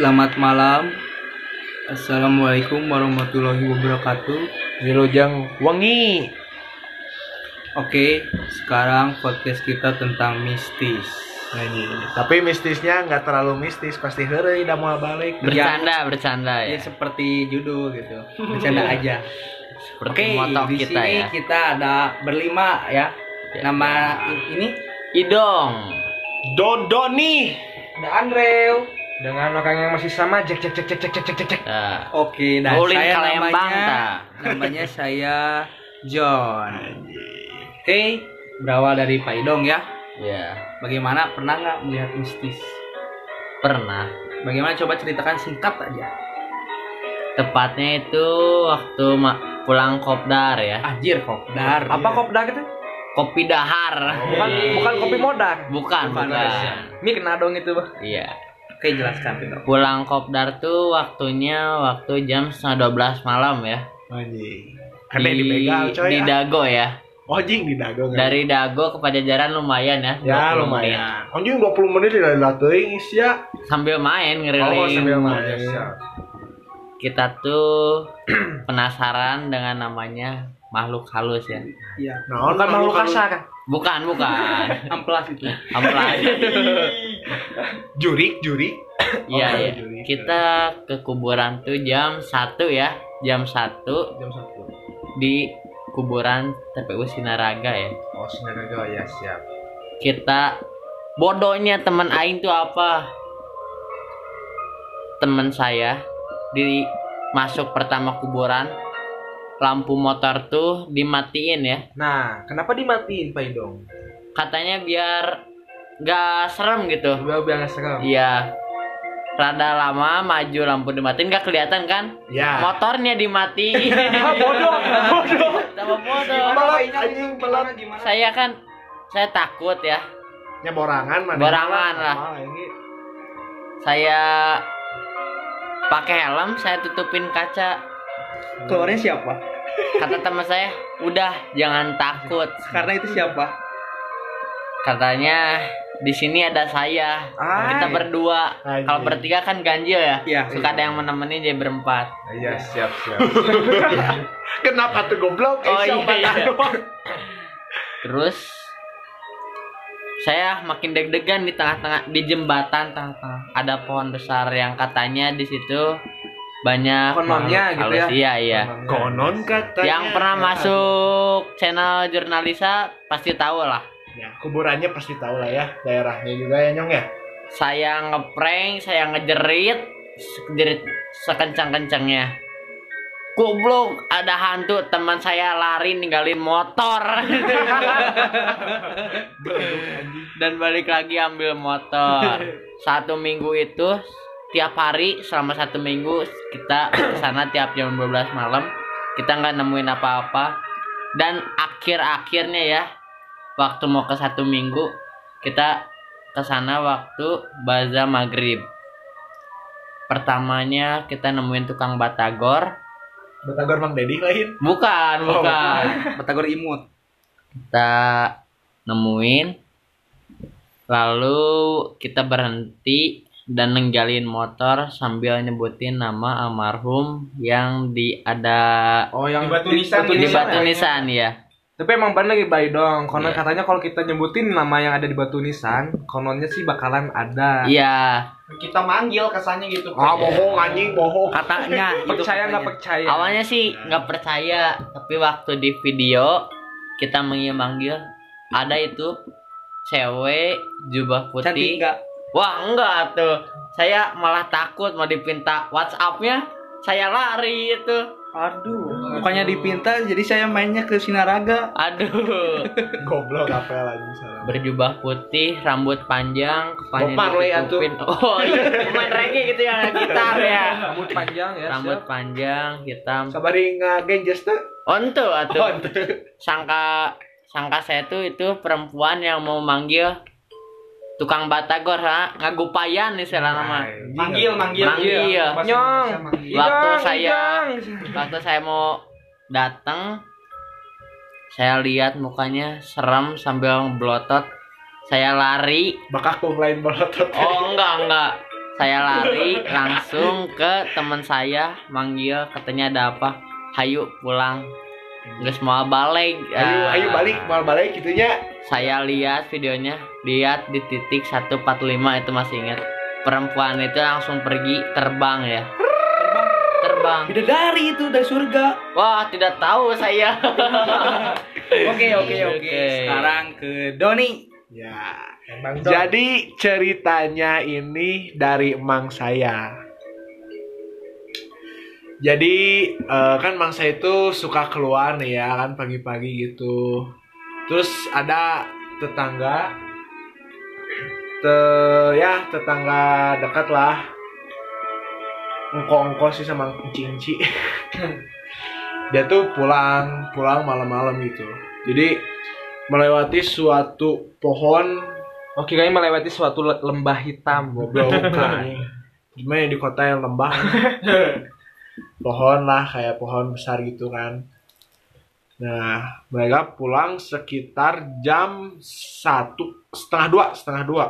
Selamat malam. Assalamualaikum warahmatullahi wabarakatuh. Wilujeng wengi. Oke, sekarang podcast kita tentang mistis. Tapi mistisnya nggak terlalu mistis, pasti heureuy da moal balik. Bercanda, bercanda Ya ya. seperti judul gitu. Bercanda aja. Seperti Oke, moto di kita sini ya. kita ada berlima ya. Ya. Nama i- ini Idong. Dodoni ada Andrew. Dengan orang yang masih sama cek cek cek cek cek cek cek cek. Ya. Oke, dan Ulin saya Kalembang, namanya ta. namanya saya John. Oke, berawal dari Pak Idong ya. Ya, Bagaimana pernah nggak melihat mistis? pernah. Bagaimana coba ceritakan singkat aja. Tepatnya itu waktu ma- pulang kopdar ya. Anjir kopdar. Apa kopda gitu? Kopi dahar. Bukan bukan kopi modar. Bukan, Bukan, bukan. Mi kena dong itu, Bah. Iya. Oke, jelaskan Pak. Pulang kopdar tuh waktunya waktu jam setengah 12 malam ya. Anjing. Ada yang dibegal coy. di ah. Dago ya. Oh, anjing di dago. kan? Dari Dago ke Pajajaran lumayan ya. ya 20 menit. lumayan. Anjing 20 menit dari teuing sia. Sambil main ngeriling. Oh, sambil main. kita tuh penasaran dengan namanya makhluk halus ya. Iya. Nah, bukan makhluk kasar. Bukan, bukan. Amplas itu. Amplas. Jurik, jurik. Iya, Oh, iya. juri. Kita ke kuburan tuh jam 1 ya. Jam 1 Jam 1. di kuburan TPU Sinaraga ya. Oh, Sinaga ya siap. Kita bodohnya teman aing tuh apa? Teman saya di masuk pertama kuburan lampu motor tuh dimatiin ya. Nah, kenapa dimatiin Pak Idong? katanya biar gak serem gitu Gua bilang serem. iya rada lama maju lampu dimatiin gak kelihatan kan Ya. motornya dimatiin Ah, bodoh, bodoh. sama bodoh anjing saya kan saya takut ya Nya borangan mana? Borangan lah. Ah, saya pakai helm saya tutupin kaca Keluarnya siapa? kata teman saya udah jangan takut Karena itu siapa? katanya di sini ada saya Ay. kita berdua kalau bertiga kan ganjil ya Iya. suka ada yang menemani dia berempat Iya, siap, siap. Kenapa tuh goblok? Oh, Eh, siapa iya, iya. Terus saya makin deg-degan di tengah-tengah di jembatan tengah-tengah ada pohon besar yang katanya di situ banyak Kononnya makhluk gitu ya? halus. Iya iya. Konon katanya. Yang pernah masuk channel jurnalisa pasti tahu lah. Ya, kuburannya pasti tahu lah ya, daerahnya juga ya Nyong ya. Saya ngeprank, saya ngejerit, jerit sekencang-kencangnya. Goblok, ada hantu teman saya lari ninggalin motor. dan balik lagi ambil motor satu minggu itu tiap hari selama satu minggu kita ke sana tiap jam 12 malam. Kita nggak nemuin apa-apa. Dan akhir-akhirnya ya waktu mau ke satu minggu kita ke sana waktu baza maghrib. Pertamanya kita nemuin tukang batagor. Betagor Mang Dedi lain. bukan Oh, bukan. Batagor imut. kita nemuin lalu kita berhenti dan ninggalin motor sambil nyebutin nama almarhum yang di ada Oh, yang Di Batu Nisan di Nisan batu ya? nisan ya Tapi emang bener lagi baik dong. Konon Iya. katanya kalau kita nyebutin nama yang ada di batu nisan, kononnya sih bakalan ada. iya kita manggil kesannya gitu Ah, bohong anjing, bohong. Katanya itu Percaya nggak percaya? awalnya sih nggak percaya tapi waktu di video kita manggil-manggil ada itu cewek jubah Cantik putih enggak? Wah enggak tuh. Saya malah takut mau dipinta Whatsappnya. Saya lari itu. Aduh, bukannya dipinta jadi saya mainnya ke Sinaraga. Aduh. Goblok apa lagi salah. Berjubah putih Rambut panjang Kepalanya Marley ditutupin. Oh iya. Main reggae gitu ya Gitar ya. Rambut panjang ya. Rambut siap. panjang Hitam. Sabari ngagenjes tuh. Onto Oh, atuh. Sangka Sangka saya tuh itu perempuan yang mau manggil Tukang Batagor ha? Ngagupayan nih salah nama manggil manggil. Manggil. Iya. Nyong. Waktu saya waktu saya mau datang saya lihat mukanya serem sambil belotot saya lari. Bakal lain bolotot. oh enggak enggak. Saya lari langsung ke teman saya manggil katanya ada apa. Hayu pulang nggak semua balik. Ayo Ah, ayo balik mau balik gitunya. Saya lihat videonya lihat di titik 145 itu masih ingat. Perempuan itu langsung pergi terbang ya. Terbang. Bidadari itu dari surga. wah tidak tahu saya. Oke oke oke. Sekarang ke Doni. ya. Jadi ceritanya ini dari emang saya jadi eh, kan emang saya itu suka keluar nih ya kan pagi-pagi gitu. Terus ada tetangga te ya tetangga dekat lah. Engko-engko sih sama cinci. Dia tuh pulang pulang malam-malam gitu. Jadi melewati suatu pohon. Oh kirain melewati suatu le- lembah hitam. goblok kan gimana ya di kota yang lembah pohon lah kayak pohon besar gitu kan. Nah mereka pulang sekitar jam satu setengah dua setengah dua.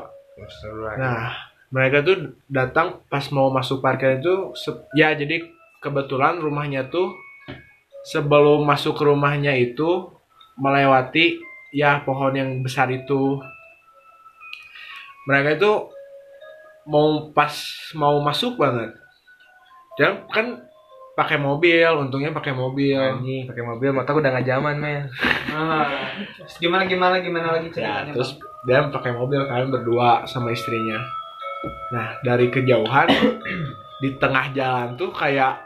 Nah mereka tuh datang pas mau masuk parkir itu ya jadi kebetulan rumahnya tuh sebelum masuk ke rumahnya itu melewati ya pohon yang besar itu. Mereka itu mau pas mau masuk banget. Dan kan pakai mobil untungnya pakai mobil. Anjing, pakai mobil motor udah nggak zaman men. Ah, gimana gimana gimana lagi ya, ceritanya terus dia pakai mobil kan berdua sama istrinya. Nah dari kejauhan di tengah jalan tuh kayak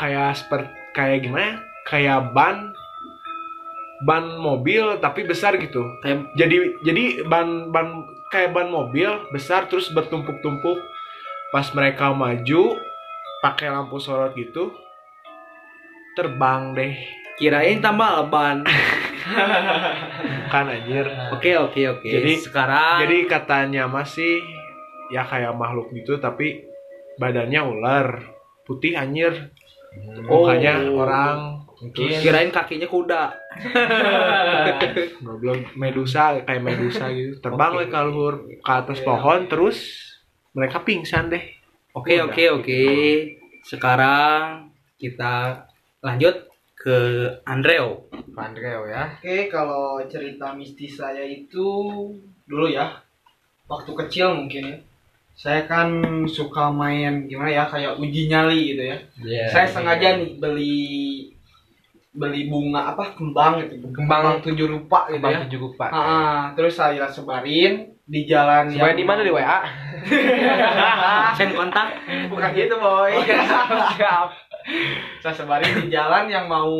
kayak seperti kayak gimana ya? kayak ban ban mobil tapi besar gitu. Kayak jadi jadi ban ban kayak ban mobil besar terus bertumpuk-tumpuk. Pas mereka maju pakai lampu sorot gitu terbang deh kirain tambah leban. kan anjir Oke oke oke. Jadi- sekarang jadi katanya masih ya kayak makhluk gitu tapi badannya ular putih anjir mukanya Oh. orang Mungkin kirain kakinya kuda. goblok medusa kayak medusa gitu terbang Oke. ke luhur ke atas pohon terus mereka pingsan deh Oke oke oke. Sekarang kita lanjut ke Andreo. Andreo ya. Oke, kalau cerita mistis saya itu dulu ya, waktu kecil mungkin ya. Saya kan suka main gimana ya, kayak uji nyali gitu ya. saya sengaja nih beli beli bunga apa kembang gitu, Kembang tujuh rupa gitu Bang ya. tujuh Pak. Ah, ah, terus saya sebarin di jalan Supaya di mana di WA? Send kontak. Bukan gitu boy. Siap. Saya sebarin di jalan yang mau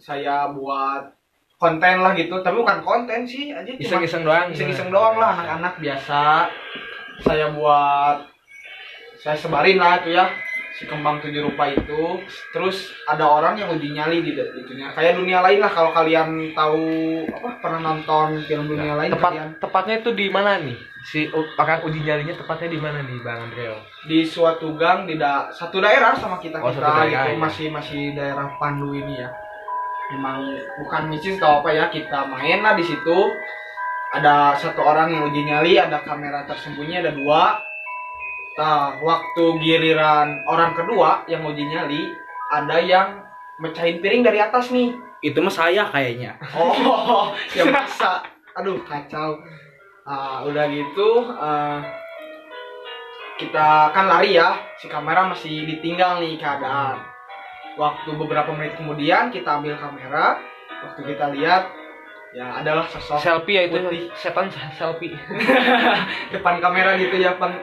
saya buat konten lah gitu, tapi bukan konten sih, aja cuma Iseng-iseng doang. iseng-iseng doang lah anak-anak biasa. Saya buat saya sebarin lah itu ya si kembang tujuh rupa itu terus ada orang yang uji nyali di itunya kayak dunia lain lah kalau kalian tahu apa pernah nonton film dunia lain Tepat kalian tepatnya itu di mana nih? Si u- akan uji nyalinya tepatnya di mana nih Bang Andreo? di suatu gang di da- satu daerah sama kita Oh, kita daerah, gitu ya. masih masih daerah Pandu ini ya memang bukan mistis atau apa ya kita main lah di situ ada satu orang yang uji nyali ada kamera tersembunyi ada dua nah waktu giliran orang kedua yang uji nyali ada yang mecahin piring dari atas nih Itu mah saya kayaknya. Oh, ya masa. Aduh, kacau. Ah, udah gitu, eh, kita kan lari ya. Si kamera masih ditinggal nih keadaan. Waktu beberapa menit kemudian kita ambil kamera. Waktu kita lihat, ya adalah sosok Selfie ya itu putih. setan selfie. depan kamera gitu ya, Pan.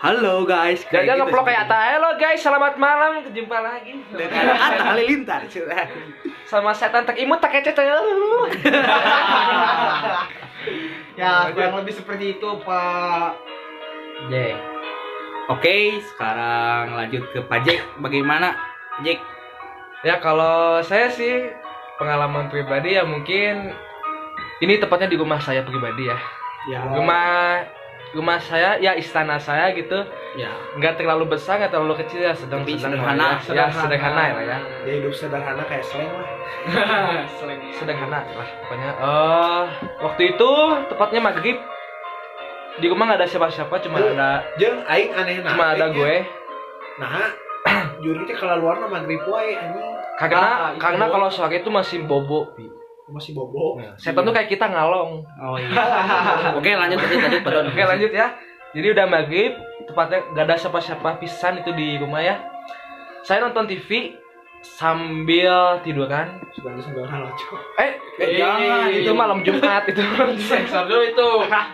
Halo guys. Jangan gitu ngeplok kayak. Ata. Halo guys, selamat malam. Jumpa lagi. Dengan Atta Halilintar. Sama setan tak imut tak kece ya, kurang lebih seperti itu, Pak. Jack. Oke, sekarang lanjut ke Pak Jack. Bagaimana, Jack? Ya kalau saya sih pengalaman pribadi ya mungkin ini tepatnya di rumah saya pribadi ya. ya Rumah rumah saya ya istana saya gitu Ya. nggak terlalu besar nggak terlalu kecil ya sedang sedang sederhana. lah ya, ya sederhana ya, ya. dia hidup sederhana kayak slang lah Slang. sederhana lah pokoknya eh waktu itu tepatnya maghrib di rumah nggak ada siapa-siapa cuma Tuh. ada Jeung aing aneh nah. cuma ada gue Nah, juri teh kalau luar nama grip wae anjing. karena Ah, itu karena kalau sore itu masih bobo. Masih bobo. setan tuh kayak kita ngalong Oh iya. Oke, lanjut tadi tadi pardon. oke lanjut ya jadi udah maghrib tepatnya nggak ada siapa-siapa pisan itu di rumah ya saya nonton TV sambil tiduran Sudah sembilan hal cok. eh, eh jangan itu malam Jumat itu Sensor dulu itu.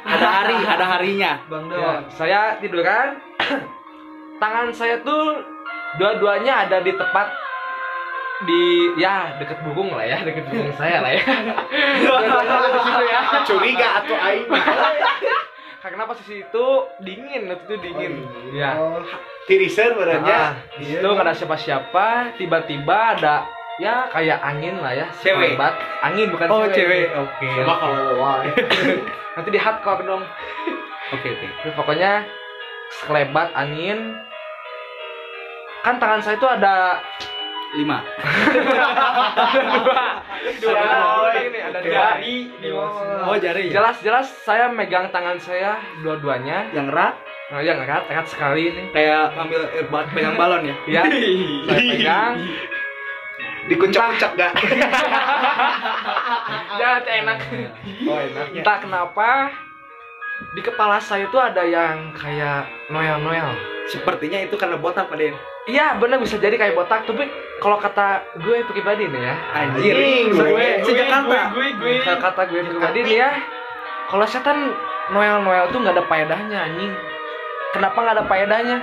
Ada hari, ada harinya. Bang Ya, saya tiduran tangan saya tuh dua-duanya ada di tepat di ya deket burung lah ya deket burung saya lah ya ya Curiga atau aing. karena posisi itu dingin waktu itu dingin ya Oh, tirisan Ah, badannya. di situ nggak ada siapa-siapa tiba-tiba ada ya kayak angin lah ya Cewek? angin bukan Oh, cewek. Oke. Coba kalau nanti di hardcore dong Oke, oke. Terus pokoknya sekelebat angin kan tangan saya itu ada Lima. dua dua ini ada Jari di bawah. Oh, jari. jelas-jelas saya megang tangan saya dua-duanya Yang erat nah, yang erat erat sekali ini kayak ngambil eh, pegang balon ya. ya saya pegang Dikuncak-kuncak gak? jangan enak Oh, enaknya. entah kenapa di kepala saya itu ada yang kayak noel-noel Sepertinya itu karena botak, Pak Den. Iya benar bisa jadi kayak botak tapi kalau kata gue pribadi nih ya. Anjir. gue, Sejak Jakarta. Gue gue kalau kata gue pribadi nih ya kalau setan noel-noel tuh nggak ada faedahnya anjing. Kenapa nggak ada faedahnya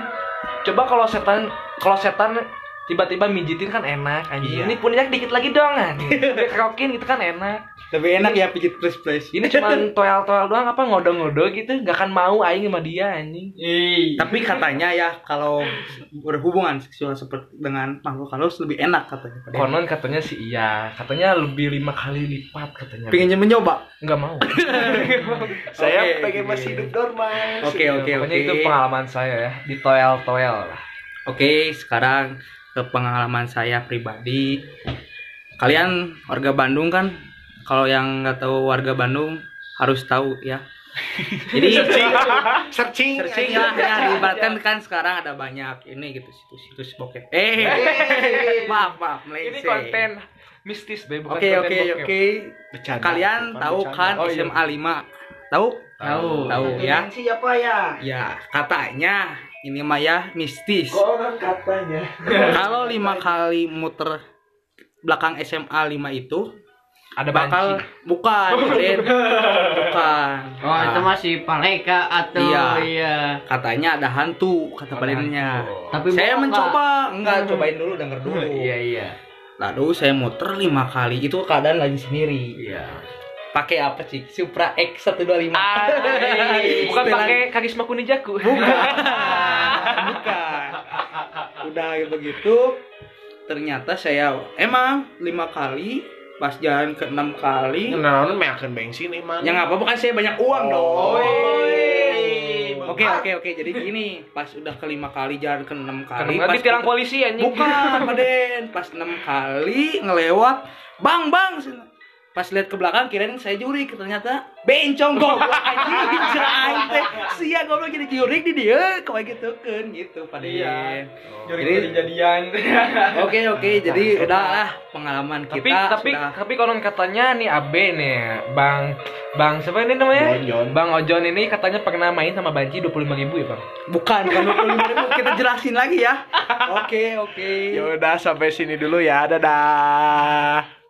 coba kalau setan kalau setan tiba-tiba mijitin kan enak anjing Iya. ini punyak dikit lagi dong anjing kerokin gitu kan enak Lebih enak ya pijit plus plus. ini cuman toel-toel doang apa ngodo-ngodo gitu nggak akan mau aing sama dia anjing. Tapi katanya ya kalau berhubungan seksual seperti dengan makhluk halus lebih enak katanya. Konon katanya sih iya katanya lebih lima kali lipat katanya Pengen mencoba. nggak mau Saya Oke. pengen masih hidup normal. Oke, oke, pokoknya oke. itu pengalaman saya ya di toel-toel lah Oke, sekarang ke pengalaman saya pribadi. Kalian warga Bandung kan? Kalau yang nggak tahu warga Bandung harus tahu ya. Jadi Searching. searching lah ya diibaratkan kan sekarang ada banyak ini gitu situs-situs bokep. Eh, maaf maaf ini melenceng. konten mistis be bukan Oke oke oke. Bercanda. Kalian Bukan tahu bercanda. kan Oh, iya. SMA 5? Tahu? Tahu. Tahu ya. Siapa ya? Ya, katanya ini mah ya mistis. Konon katanya. Kalau lima kali muter belakang SMA 5 itu ada bakal banci bukan, Den. bukan. Oh, itu masih paleka atau Iya. iya. katanya ada hantu kata padennya. Tapi Saya mencoba, enggak cobain dulu denger dulu. Iya, iya. Lalu saya muter lima kali itu keadaan lagi sendiri. Iya. Pakai apa sih? Supra X 125. bukan pakai karisma kunijaku Bukan. Udah begitu ternyata saya emang lima kali pas jalan ke enam kali. Nah, meakeun bensin iman. yang apa bukan saya banyak uang dong. Oh, oke oke oke. Jadi gini pas udah kelima kali jalan ke enam kali Karena pas ditilang kita- polisi anjing. Bukan Paden pas enam kali ngelewat bang bang pas lihat ke belakang kirain saya jurik ternyata bencong goblok anjing aing teh sia goblok jadi jurik di dia kayak gitu kan gitu Paden Iya. Jadi Jadi- kejadian. Oke oke, jadi udahlah pengalaman tapi kita tapi sudah tapi konon katanya nih Abe nih bang bang siapa ini namanya bang Ojon ini katanya pernah main sama banci dua puluh ribu ya bang bukan bukan 25 ribu kita jelasin lagi ya. Oke oke. Ya udah sampai sini dulu ya. Dadah.